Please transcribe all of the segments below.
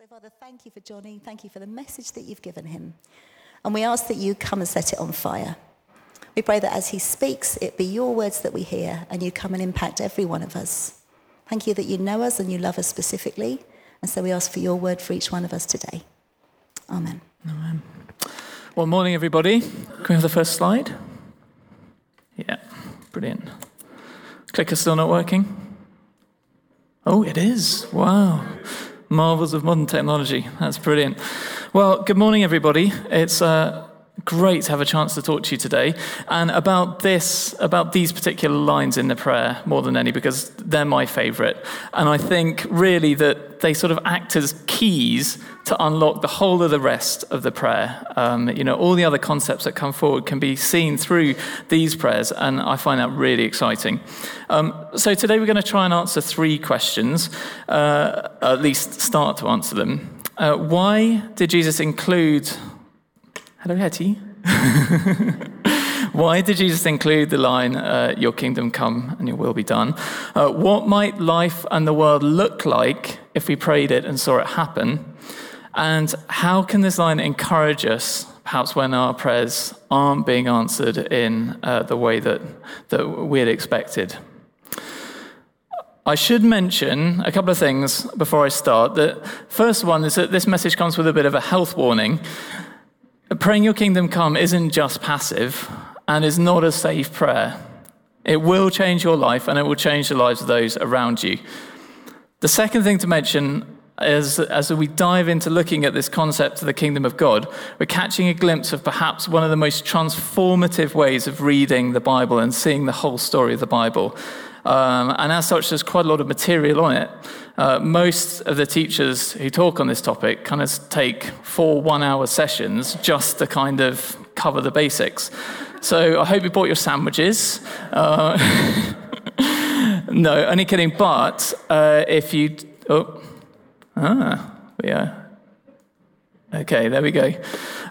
So, Father, thank you for Johnny. Thank you for the message that you've given him. And we ask that you come and set it on fire. We pray that as he speaks, it be your words that we hear and you come and impact every one of us. Thank you that you know us and you love us specifically. And so we ask for your word for each one of us today. Amen. Amen. Well, morning, everybody. Can we have the first slide? Yeah, brilliant. Clicker still not working? Oh, it is. Wow. Marvels of modern technology. That's brilliant. Well, good morning, everybody. It's uh, great to have a chance to talk to you today. And about this about these particular lines in the prayer more than any because they're my favorite. And i think really that they sort of act as keys to unlock the whole of the rest of the prayer. Um, you know all the other concepts that come forward can be seen through these prayers and i find that really exciting. Um, so today we're going to try and answer three questions uh, at least start to answer them. Uh, why did jesus include Hello, Hetty. Why did Jesus include the line, uh, Your kingdom come and your will be done? Uh, what might life and the world look like if we prayed it and saw it happen? And how can this line encourage us, perhaps when our prayers aren't being answered in uh, the way that, that we had expected? I should mention a couple of things before I start. The first one is that this message comes with a bit of a health warning. Praying your kingdom come isn't just passive and is not a safe prayer. It will change your life and it will change the lives of those around you. The second thing to mention is as we dive into looking at this concept of the kingdom of God, we're catching a glimpse of perhaps one of the most transformative ways of reading the Bible and seeing the whole story of the Bible. Um, and as such, there's quite a lot of material on it. Uh, most of the teachers who talk on this topic kind of take four one hour sessions just to kind of cover the basics. So I hope you bought your sandwiches. Uh, no, only kidding. But uh, if you. Oh, ah, yeah. Okay, there we go.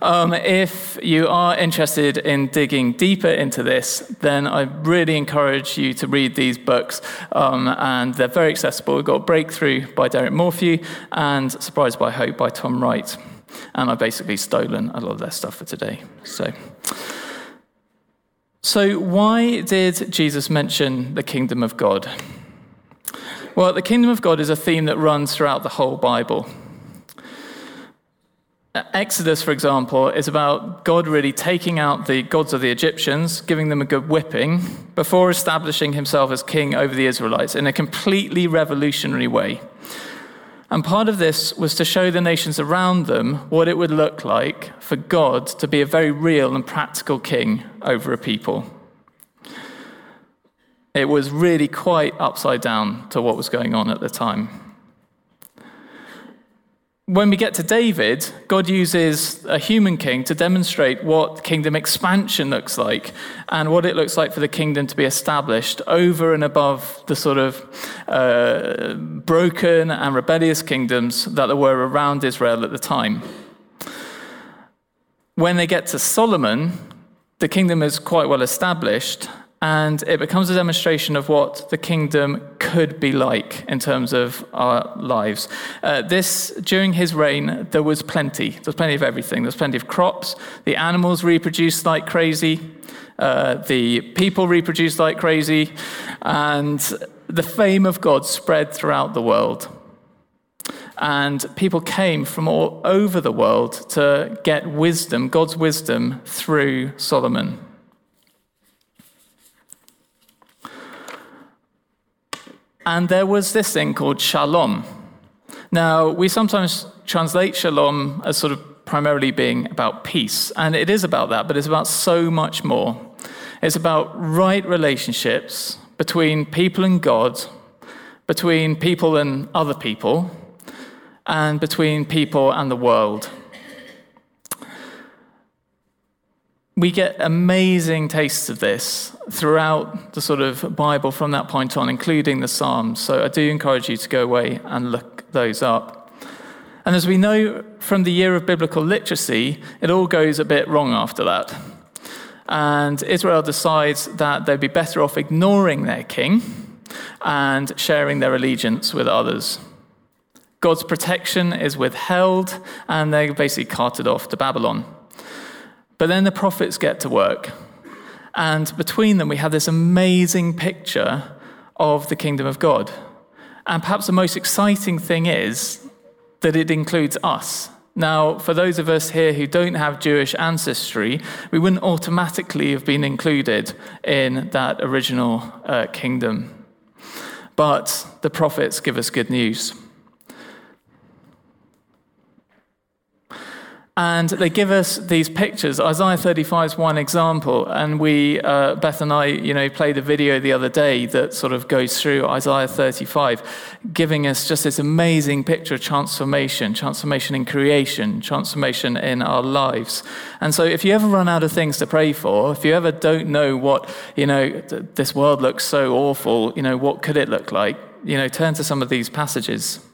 Um, if you are interested in digging deeper into this, then I really encourage you to read these books. Um, and they're very accessible. We've got Breakthrough by Derek Morphew and Surprised by Hope by Tom Wright. And I've basically stolen a lot of their stuff for today. So. So, why did Jesus mention the kingdom of God? Well, the kingdom of God is a theme that runs throughout the whole Bible. Exodus, for example, is about God really taking out the gods of the Egyptians, giving them a good whipping, before establishing himself as king over the Israelites in a completely revolutionary way. And part of this was to show the nations around them what it would look like for God to be a very real and practical king over a people. It was really quite upside down to what was going on at the time when we get to David, God uses a human king to demonstrate what kingdom expansion looks like and what it looks like for the kingdom to be established over and above the sort of uh, broken and rebellious kingdoms that there were around Israel at the time. When they get to Solomon, the kingdom is quite well established, and it becomes a demonstration of what the kingdom could be like in terms of our lives. Uh, this, during his reign, there was plenty. There was plenty of everything. There was plenty of crops. The animals reproduced like crazy. Uh, the people reproduced like crazy. And the fame of God spread throughout the world. And people came from all over the world to get wisdom, God's wisdom, through Solomon. And there was this thing called shalom. Now, we sometimes translate shalom as sort of primarily being about peace, and it is about that, but it's about so much more. It's about right relationships between people and God, between people and other people, and between people and the world. We get amazing tastes of this throughout the sort of Bible from that point on, including the Psalms. So I do encourage you to go away and look those up. And as we know from the year of biblical literacy, it all goes a bit wrong after that. And Israel decides that they'd be better off ignoring their king and sharing their allegiance with others. God's protection is withheld, and they're basically carted off to Babylon. But then the prophets get to work. And between them, we have this amazing picture of the kingdom of God. And perhaps the most exciting thing is that it includes us. Now, for those of us here who don't have Jewish ancestry, we wouldn't automatically have been included in that original uh, kingdom. But the prophets give us good news. And they give us these pictures. Isaiah 35 is one example. And we, uh, Beth and I, you know, played a video the other day that sort of goes through Isaiah 35, giving us just this amazing picture of transformation, transformation in creation, transformation in our lives. And so if you ever run out of things to pray for, if you ever don't know what, you know, this world looks so awful, you know, what could it look like? You know, turn to some of these passages.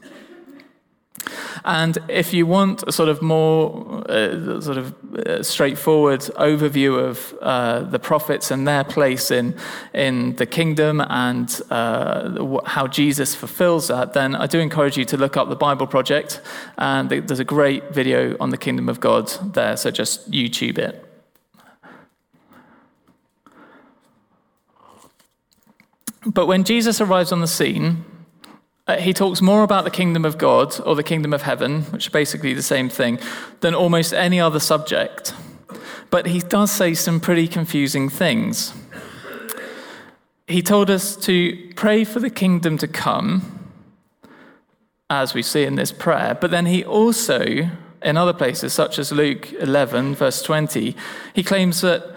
And if you want a sort of more uh, sort of uh, straightforward overview of uh, the prophets and their place in, in the kingdom and uh, how Jesus fulfills that, then I do encourage you to look up the Bible Project. And there's a great video on the kingdom of God there, so just YouTube it. But when Jesus arrives on the scene, uh, he talks more about the kingdom of God or the kingdom of heaven, which are basically the same thing, than almost any other subject. But he does say some pretty confusing things. He told us to pray for the kingdom to come, as we see in this prayer, but then he also, in other places, such as Luke 11, verse 20, he claims that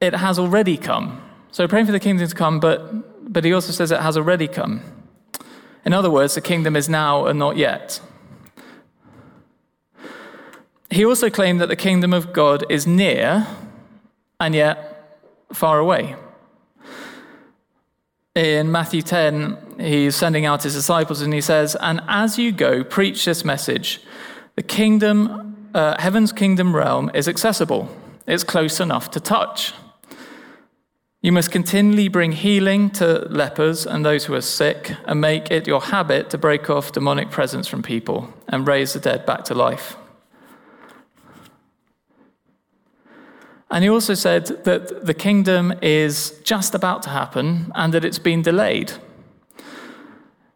it has already come. So praying for the kingdom to come, but, but he also says it has already come. In other words, the kingdom is now and not yet. He also claimed that the kingdom of God is near and yet far away. In Matthew 10, he's sending out his disciples and he says, And as you go, preach this message the kingdom, uh, heaven's kingdom realm is accessible, it's close enough to touch. You must continually bring healing to lepers and those who are sick, and make it your habit to break off demonic presence from people and raise the dead back to life. And he also said that the kingdom is just about to happen and that it's been delayed.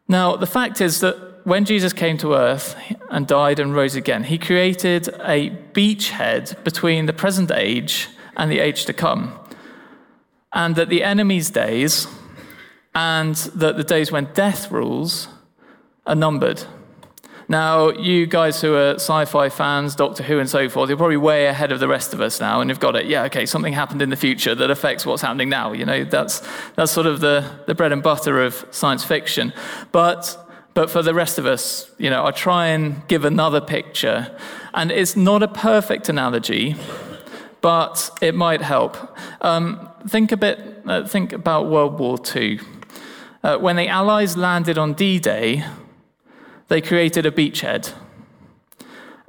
Now, the fact is that when Jesus came to earth and died and rose again, he created a beachhead between the present age and the age to come and that the enemy's days and that the days when death rules are numbered. Now, you guys who are sci fi fans, Doctor Who, and so forth, you're probably way ahead of the rest of us now, and you've got it. Yeah, okay, something happened in the future that affects what's happening now. You know, that's, that's sort of the, the bread and butter of science fiction. But, but for the rest of us, you know, I try and give another picture. And it's not a perfect analogy, but it might help. Um, think a bit. Uh, think about World War II. Uh, when the Allies landed on D-Day, they created a beachhead.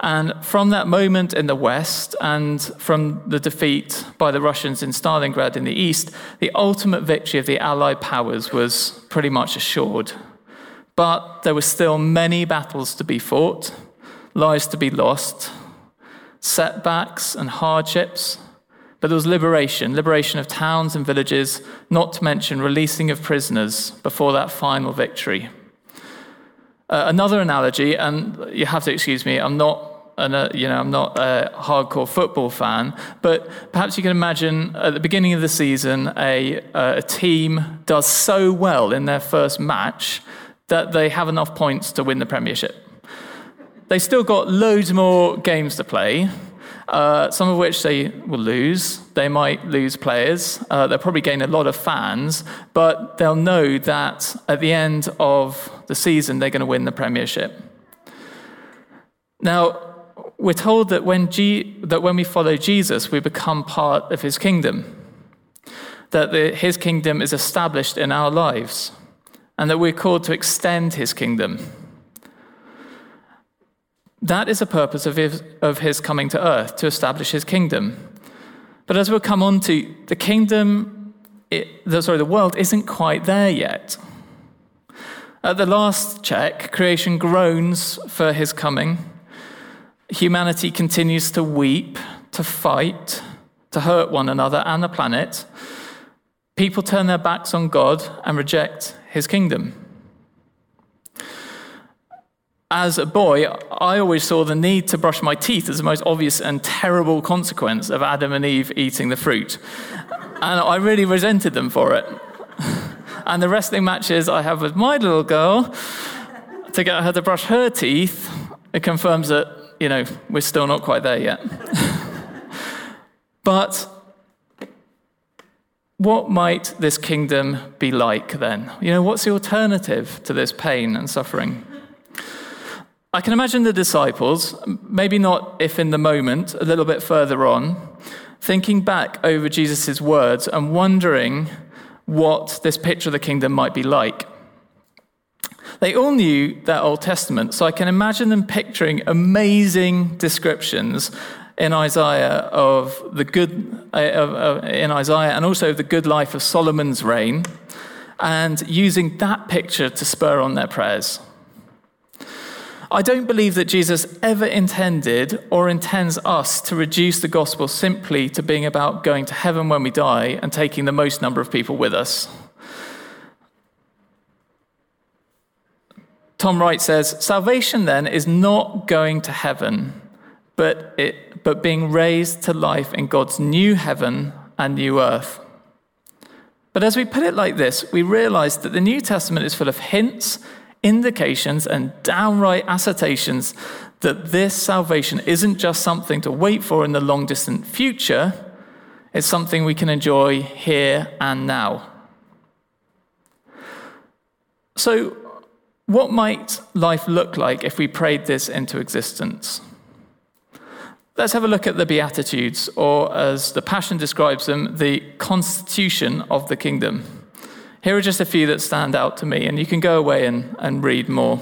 And from that moment in the West and from the defeat by the Russians in Stalingrad in the East, the ultimate victory of the Allied powers was pretty much assured. But there were still many battles to be fought, lives to be lost, setbacks and hardships, but there was liberation, liberation of towns and villages, not to mention releasing of prisoners before that final victory. Uh, another analogy, and you have to excuse me, I'm not an, uh, you know, I'm not a hardcore football fan, but perhaps you can imagine at the beginning of the season, a, uh, a team does so well in their first match that they have enough points to win the Premiership. They still got loads more games to play, uh, some of which they will lose. They might lose players. Uh, they'll probably gain a lot of fans, but they'll know that at the end of the season, they're going to win the Premiership. Now, we're told that when, G- that when we follow Jesus, we become part of his kingdom, that the, his kingdom is established in our lives, and that we're called to extend his kingdom. That is the purpose of his, of his coming to earth, to establish his kingdom. But as we'll come on to, the kingdom, it, the, sorry, the world isn't quite there yet. At the last check, creation groans for his coming. Humanity continues to weep, to fight, to hurt one another and the planet. People turn their backs on God and reject his kingdom. As a boy, I always saw the need to brush my teeth as the most obvious and terrible consequence of Adam and Eve eating the fruit. And I really resented them for it. And the wrestling matches I have with my little girl to get her to brush her teeth, it confirms that, you know, we're still not quite there yet. but what might this kingdom be like then? You know, what's the alternative to this pain and suffering? I can imagine the disciples, maybe not if in the moment, a little bit further on, thinking back over Jesus' words and wondering what this picture of the kingdom might be like. They all knew that Old Testament, so I can imagine them picturing amazing descriptions in Isaiah of the good uh, in Isaiah and also the good life of Solomon's reign, and using that picture to spur on their prayers. I don't believe that Jesus ever intended or intends us to reduce the gospel simply to being about going to heaven when we die and taking the most number of people with us. Tom Wright says Salvation then is not going to heaven, but, it, but being raised to life in God's new heaven and new earth. But as we put it like this, we realize that the New Testament is full of hints indications and downright assertions that this salvation isn't just something to wait for in the long distant future, it's something we can enjoy here and now. So, what might life look like if we prayed this into existence? Let's have a look at the Beatitudes, or as the Passion describes them, the constitution of the kingdom. Here are just a few that stand out to me, and you can go away and, and read more.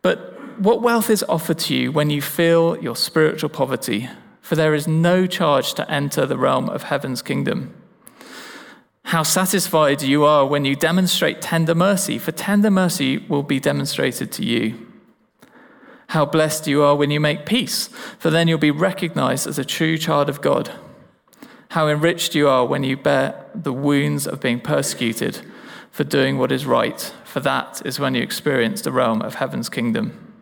But what wealth is offered to you when you feel your spiritual poverty? For there is no charge to enter the realm of heaven's kingdom. How satisfied you are when you demonstrate tender mercy, for tender mercy will be demonstrated to you. How blessed you are when you make peace, for then you'll be recognized as a true child of God. How enriched you are when you bear the wounds of being persecuted for doing what is right, for that is when you experience the realm of heaven's kingdom.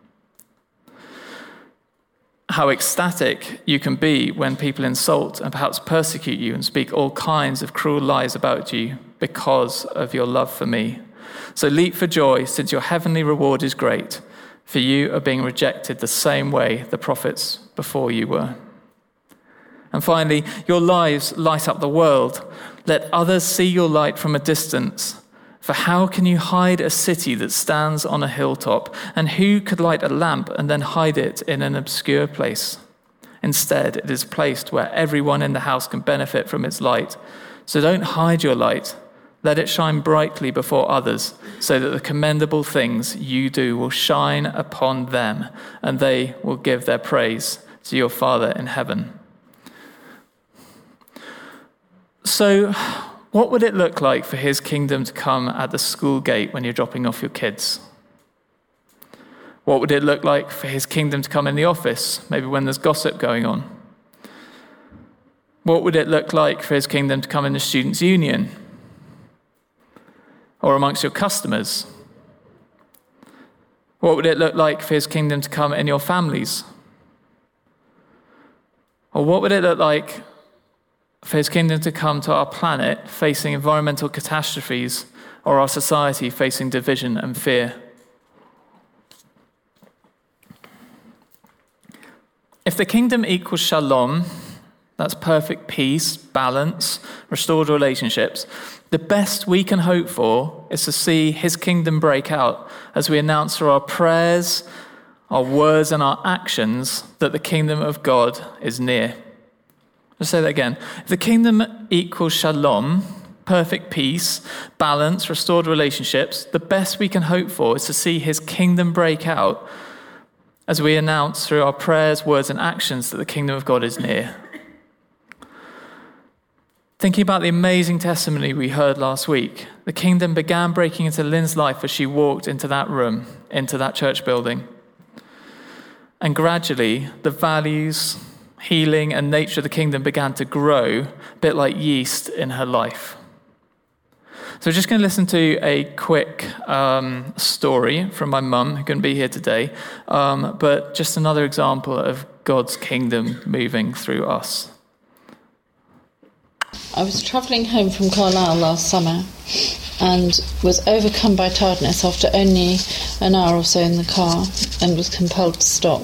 How ecstatic you can be when people insult and perhaps persecute you and speak all kinds of cruel lies about you because of your love for me. So leap for joy, since your heavenly reward is great, for you are being rejected the same way the prophets before you were. And finally, your lives light up the world. Let others see your light from a distance. For how can you hide a city that stands on a hilltop? And who could light a lamp and then hide it in an obscure place? Instead, it is placed where everyone in the house can benefit from its light. So don't hide your light. Let it shine brightly before others, so that the commendable things you do will shine upon them, and they will give their praise to your Father in heaven. So, what would it look like for his kingdom to come at the school gate when you're dropping off your kids? What would it look like for his kingdom to come in the office, maybe when there's gossip going on? What would it look like for his kingdom to come in the students' union? Or amongst your customers? What would it look like for his kingdom to come in your families? Or what would it look like for his kingdom to come to our planet facing environmental catastrophes or our society facing division and fear. If the kingdom equals shalom, that's perfect peace, balance, restored relationships, the best we can hope for is to see his kingdom break out as we announce through our prayers, our words, and our actions that the kingdom of God is near. Let's say that again. If the kingdom equals shalom, perfect peace, balance, restored relationships, the best we can hope for is to see his kingdom break out as we announce through our prayers, words, and actions that the kingdom of God is near. Thinking about the amazing testimony we heard last week the kingdom began breaking into Lynn's life as she walked into that room, into that church building. And gradually, the values, healing, and nature of the kingdom began to grow, a bit like yeast in her life. So, just going to listen to a quick um, story from my mum, who couldn't be here today, um, but just another example of God's kingdom moving through us. I was travelling home from Carlisle last summer and was overcome by tiredness after only an hour or so in the car and was compelled to stop.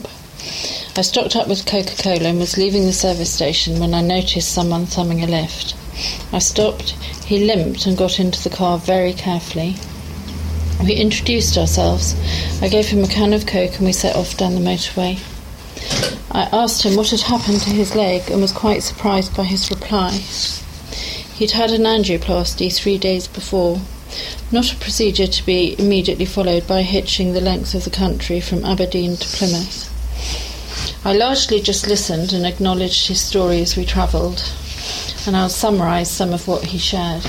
I stocked up with Coca Cola and was leaving the service station when I noticed someone thumbing a lift. I stopped, he limped and got into the car very carefully. We introduced ourselves. I gave him a can of Coke and we set off down the motorway. I asked him what had happened to his leg and was quite surprised by his reply. He'd had an angioplasty three days before, not a procedure to be immediately followed by hitching the length of the country from Aberdeen to Plymouth. I largely just listened and acknowledged his story as we travelled, and I'll summarise some of what he shared.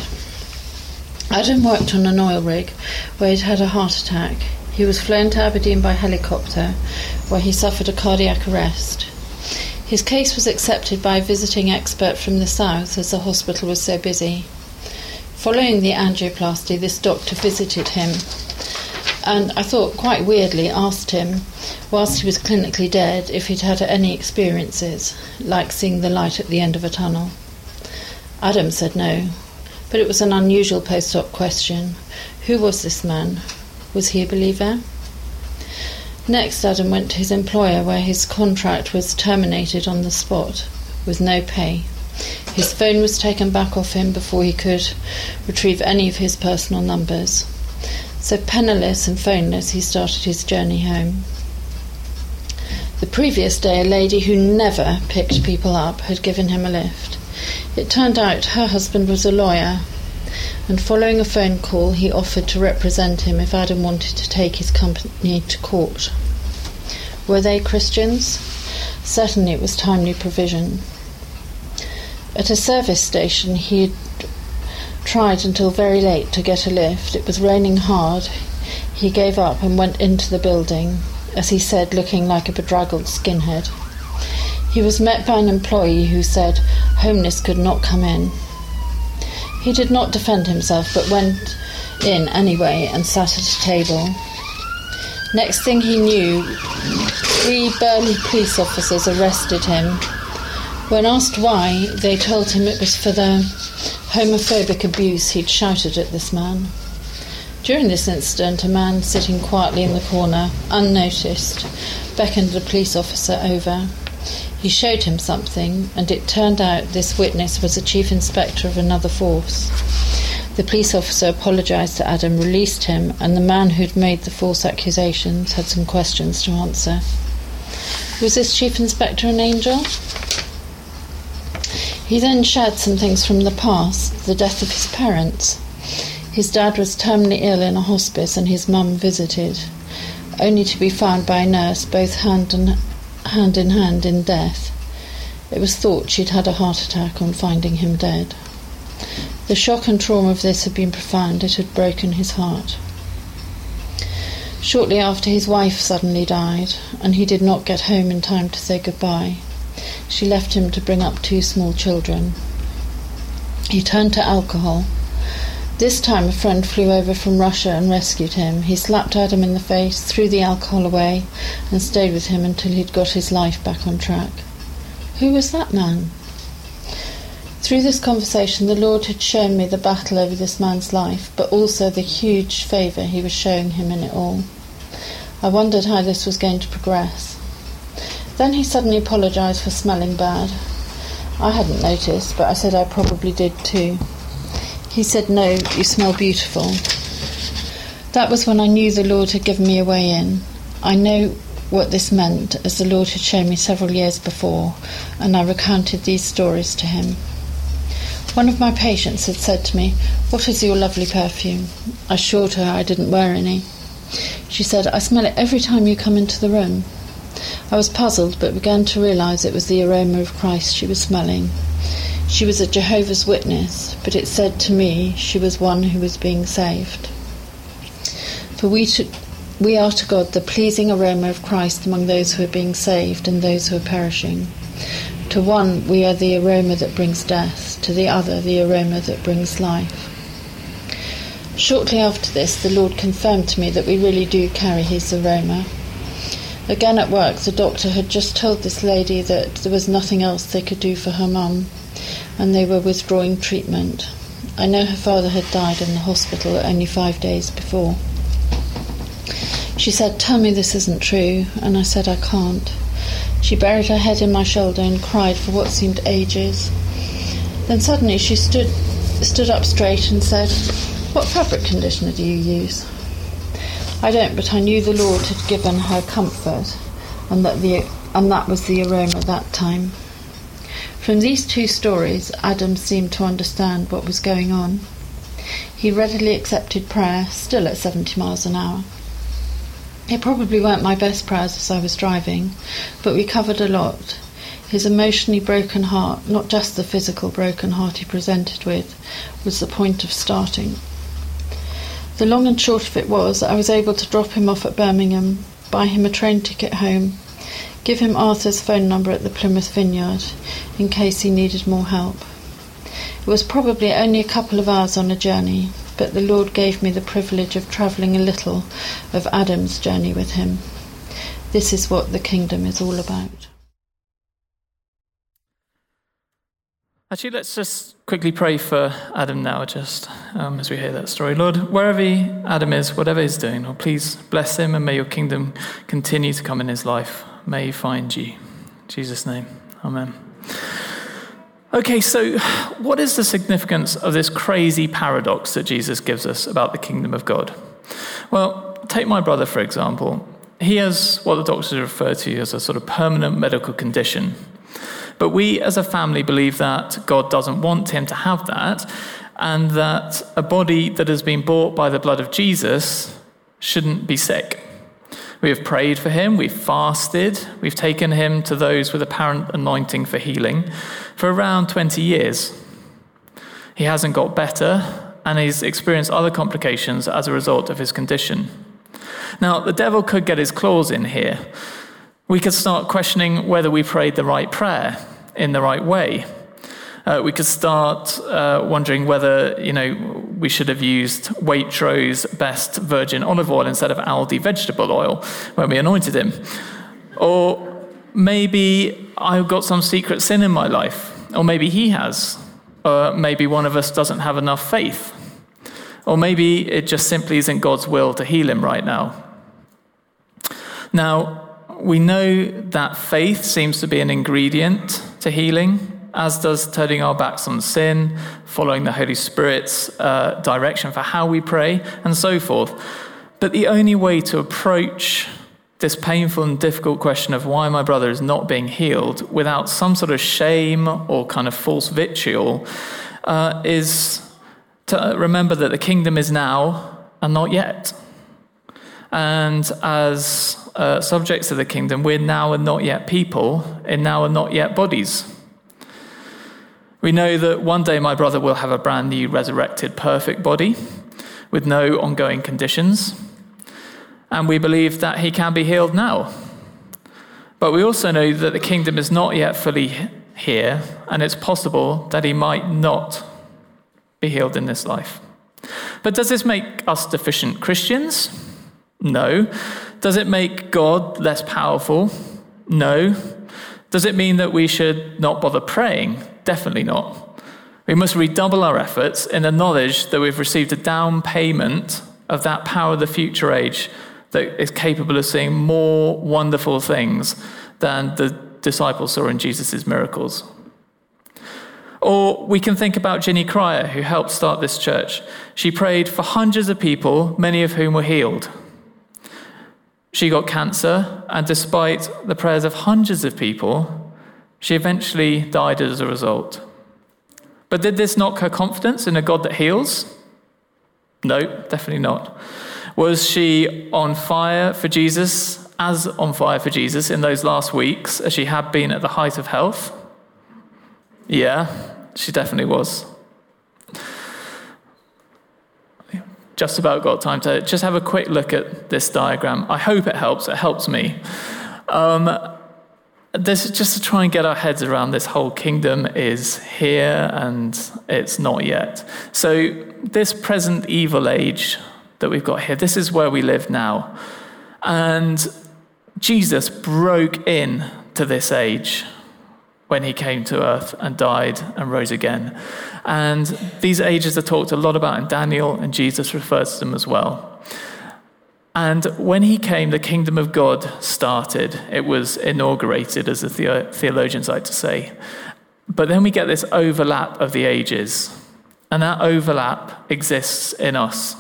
Adam worked on an oil rig where he'd had a heart attack. He was flown to Aberdeen by helicopter, where he suffered a cardiac arrest. His case was accepted by a visiting expert from the south as the hospital was so busy. Following the angioplasty, this doctor visited him and I thought quite weirdly asked him, whilst he was clinically dead, if he'd had any experiences, like seeing the light at the end of a tunnel. Adam said no, but it was an unusual post op question. Who was this man? Was he a believer? Next, Adam went to his employer, where his contract was terminated on the spot with no pay. His phone was taken back off him before he could retrieve any of his personal numbers. So, penniless and phoneless, he started his journey home. The previous day, a lady who never picked people up had given him a lift. It turned out her husband was a lawyer and following a phone call, he offered to represent him if Adam wanted to take his company to court. Were they Christians? Certainly it was timely provision. At a service station, he had tried until very late to get a lift. It was raining hard. He gave up and went into the building, as he said, looking like a bedraggled skinhead. He was met by an employee who said homeless could not come in. He did not defend himself, but went in anyway and sat at a table. Next thing he knew, three burly police officers arrested him. When asked why, they told him it was for the homophobic abuse he'd shouted at this man. During this incident, a man sitting quietly in the corner, unnoticed, beckoned the police officer over. He showed him something, and it turned out this witness was a chief inspector of another force. The police officer apologised to Adam, released him, and the man who'd made the false accusations had some questions to answer. Was this chief inspector an angel? He then shared some things from the past the death of his parents. His dad was terminally ill in a hospice, and his mum visited, only to be found by a nurse both hand and hand in hand in death. It was thought she'd had a heart attack on finding him dead. The shock and trauma of this had been profound, it had broken his heart. Shortly after, his wife suddenly died, and he did not get home in time to say goodbye. She left him to bring up two small children. He turned to alcohol. This time, a friend flew over from Russia and rescued him. He slapped Adam in the face, threw the alcohol away, and stayed with him until he'd got his life back on track. Who was that man? Through this conversation, the Lord had shown me the battle over this man's life, but also the huge favour he was showing him in it all. I wondered how this was going to progress. Then he suddenly apologised for smelling bad. I hadn't noticed, but I said I probably did too. He said, No, you smell beautiful. That was when I knew the Lord had given me a way in. I know what this meant, as the Lord had shown me several years before, and I recounted these stories to him. One of my patients had said to me, What is your lovely perfume? I assured her I didn't wear any. She said, I smell it every time you come into the room. I was puzzled, but began to realize it was the aroma of Christ she was smelling. She was a Jehovah's Witness, but it said to me she was one who was being saved. For we, to, we are to God the pleasing aroma of Christ among those who are being saved and those who are perishing. To one, we are the aroma that brings death, to the other, the aroma that brings life. Shortly after this, the Lord confirmed to me that we really do carry his aroma. Again at work, the doctor had just told this lady that there was nothing else they could do for her mum, and they were withdrawing treatment. I know her father had died in the hospital only five days before. She said, Tell me this isn't true, and I said, I can't. She buried her head in my shoulder and cried for what seemed ages. Then suddenly she stood, stood up straight and said, What fabric conditioner do you use? I don't, but I knew the Lord had given her comfort, and that, the, and that was the aroma that time. From these two stories, Adam seemed to understand what was going on. He readily accepted prayer, still at 70 miles an hour. It probably weren't my best prayers as I was driving, but we covered a lot. His emotionally broken heart, not just the physical broken heart he presented with, was the point of starting. The long and short of it was, I was able to drop him off at Birmingham, buy him a train ticket home, give him Arthur's phone number at the Plymouth Vineyard in case he needed more help. It was probably only a couple of hours on a journey, but the Lord gave me the privilege of travelling a little of Adam's journey with him. This is what the kingdom is all about. Actually, let's just quickly pray for Adam now, just um, as we hear that story. Lord, wherever he, Adam is, whatever he's doing, Lord, please bless him and may your kingdom continue to come in his life. May he find you. In Jesus' name, amen. Okay, so what is the significance of this crazy paradox that Jesus gives us about the kingdom of God? Well, take my brother, for example. He has what the doctors refer to as a sort of permanent medical condition. But we as a family believe that God doesn't want him to have that, and that a body that has been bought by the blood of Jesus shouldn't be sick. We have prayed for him, we've fasted, we've taken him to those with apparent anointing for healing for around 20 years. He hasn't got better, and he's experienced other complications as a result of his condition. Now, the devil could get his claws in here. We could start questioning whether we prayed the right prayer in the right way. Uh, we could start uh, wondering whether you know we should have used Waitrose best virgin olive oil instead of Aldi vegetable oil when we anointed him, or maybe I've got some secret sin in my life, or maybe he has, or maybe one of us doesn't have enough faith, or maybe it just simply isn't God's will to heal him right now. Now, we know that faith seems to be an ingredient to healing as does turning our backs on sin, following the Holy Spirit's uh, direction for how we pray, and so forth. But the only way to approach this painful and difficult question of why my brother is not being healed without some sort of shame or kind of false vitriol uh, is to remember that the kingdom is now and not yet. And as uh, subjects of the kingdom, we're now and not yet people in now and not yet bodies. We know that one day my brother will have a brand new, resurrected, perfect body with no ongoing conditions. And we believe that he can be healed now. But we also know that the kingdom is not yet fully here, and it's possible that he might not be healed in this life. But does this make us deficient Christians? No. Does it make God less powerful? No. Does it mean that we should not bother praying? Definitely not. We must redouble our efforts in the knowledge that we've received a down payment of that power of the future age that is capable of seeing more wonderful things than the disciples saw in Jesus' miracles. Or we can think about Ginny Cryer, who helped start this church. She prayed for hundreds of people, many of whom were healed. She got cancer, and despite the prayers of hundreds of people, she eventually died as a result. But did this knock her confidence in a God that heals? No, definitely not. Was she on fire for Jesus, as on fire for Jesus in those last weeks as she had been at the height of health? Yeah, she definitely was. Just about got time to just have a quick look at this diagram. I hope it helps. It helps me. Um, this is just to try and get our heads around this whole kingdom is here and it's not yet. So, this present evil age that we've got here, this is where we live now. And Jesus broke in to this age when he came to earth and died and rose again. And these ages are talked a lot about in Daniel, and Jesus refers to them as well. And when he came, the kingdom of God started. It was inaugurated, as the theologians like to say. But then we get this overlap of the ages, and that overlap exists in us.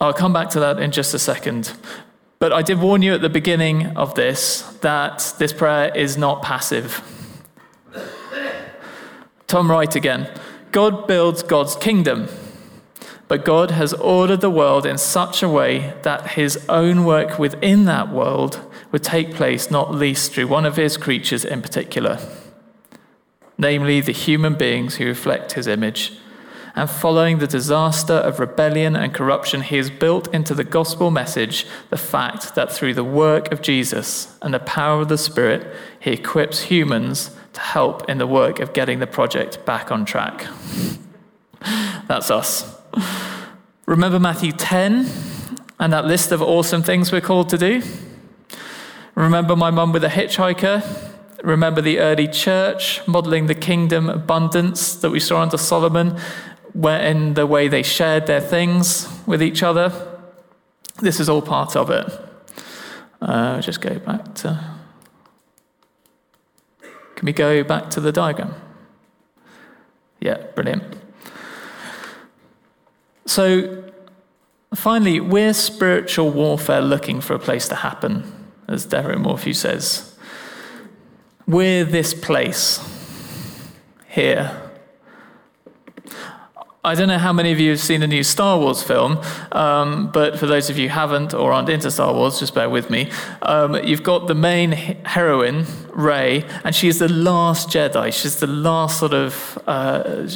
I'll come back to that in just a second. But I did warn you at the beginning of this that this prayer is not passive. Tom Wright again. God builds God's kingdom, but God has ordered the world in such a way that his own work within that world would take place not least through one of his creatures in particular, namely the human beings who reflect his image and following the disaster of rebellion and corruption, he has built into the gospel message the fact that through the work of Jesus and the power of the Spirit, he equips humans to help in the work of getting the project back on track. That's us. Remember Matthew 10 and that list of awesome things we're called to do? Remember my mum with a hitchhiker? Remember the early church modeling the kingdom abundance that we saw under Solomon in the way they shared their things with each other. This is all part of it. Uh, just go back to. Can we go back to the diagram? Yeah, brilliant. So, finally, we're spiritual warfare looking for a place to happen, as Derek Morphew says. We're this place here I don't know how many of you have seen the new Star Wars film, um, but for those of you who haven't or aren't into Star Wars, just bear with me. Um, you've got the main heroine, Rey, and she is the last Jedi. She's the last sort of uh,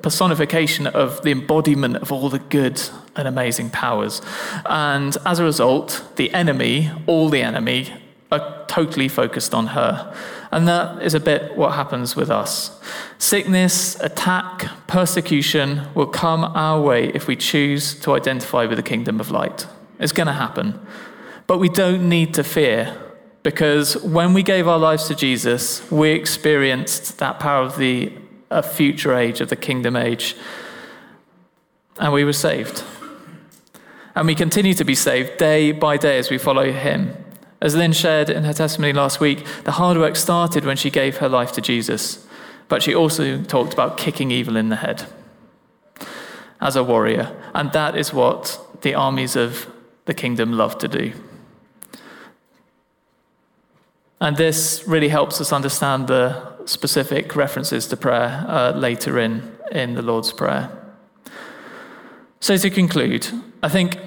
personification of the embodiment of all the good and amazing powers. And as a result, the enemy, all the enemy, are totally focused on her. And that is a bit what happens with us. Sickness, attack, persecution will come our way if we choose to identify with the kingdom of light. It's going to happen. But we don't need to fear because when we gave our lives to Jesus, we experienced that power of the future age, of the kingdom age, and we were saved. And we continue to be saved day by day as we follow him. As Lynn shared in her testimony last week, the hard work started when she gave her life to Jesus, but she also talked about kicking evil in the head as a warrior. And that is what the armies of the kingdom love to do. And this really helps us understand the specific references to prayer uh, later in, in the Lord's Prayer. So, to conclude, I think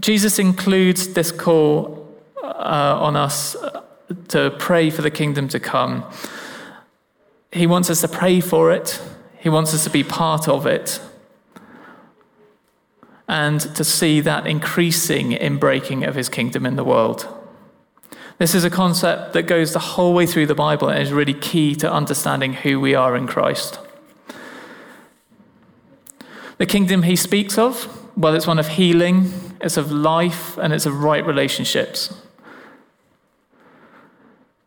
Jesus includes this call uh, on us to pray for the kingdom to come. He wants us to pray for it, He wants us to be part of it, and to see that increasing in breaking of His kingdom in the world. This is a concept that goes the whole way through the Bible and is really key to understanding who we are in Christ. The kingdom he speaks of, well, it's one of healing, it's of life, and it's of right relationships.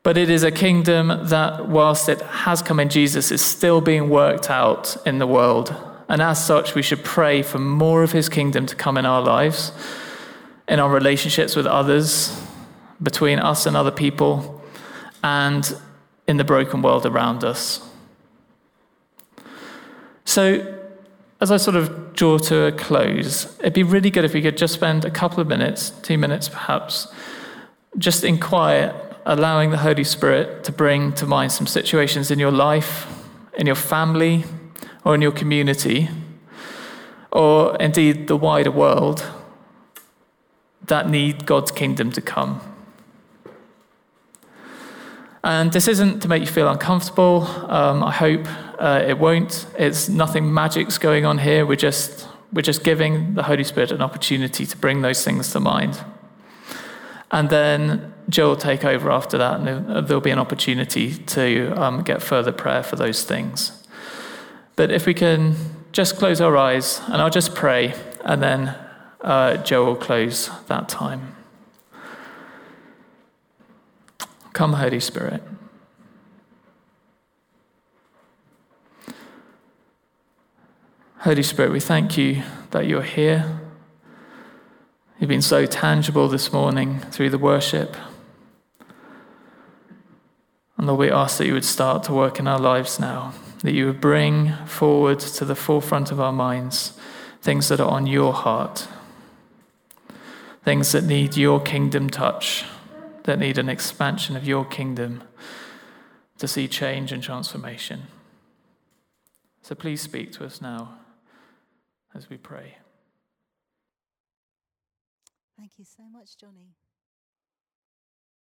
But it is a kingdom that, whilst it has come in Jesus, is still being worked out in the world. And as such, we should pray for more of his kingdom to come in our lives, in our relationships with others, between us and other people, and in the broken world around us. So, as I sort of draw to a close, it'd be really good if we could just spend a couple of minutes, two minutes perhaps, just in quiet allowing the Holy Spirit to bring to mind some situations in your life, in your family, or in your community, or indeed the wider world that need God's kingdom to come. And this isn't to make you feel uncomfortable. Um, I hope uh, it won't. It's nothing magic's going on here. We're just, we're just giving the Holy Spirit an opportunity to bring those things to mind. And then Joe will take over after that, and there'll be an opportunity to um, get further prayer for those things. But if we can just close our eyes, and I'll just pray, and then uh, Joe will close that time. Come, Holy Spirit. Holy Spirit, we thank you that you're here. You've been so tangible this morning through the worship. And Lord, we ask that you would start to work in our lives now, that you would bring forward to the forefront of our minds things that are on your heart, things that need your kingdom touch, that need an expansion of your kingdom to see change and transformation. So please speak to us now as we pray. Thank you so much, Johnny.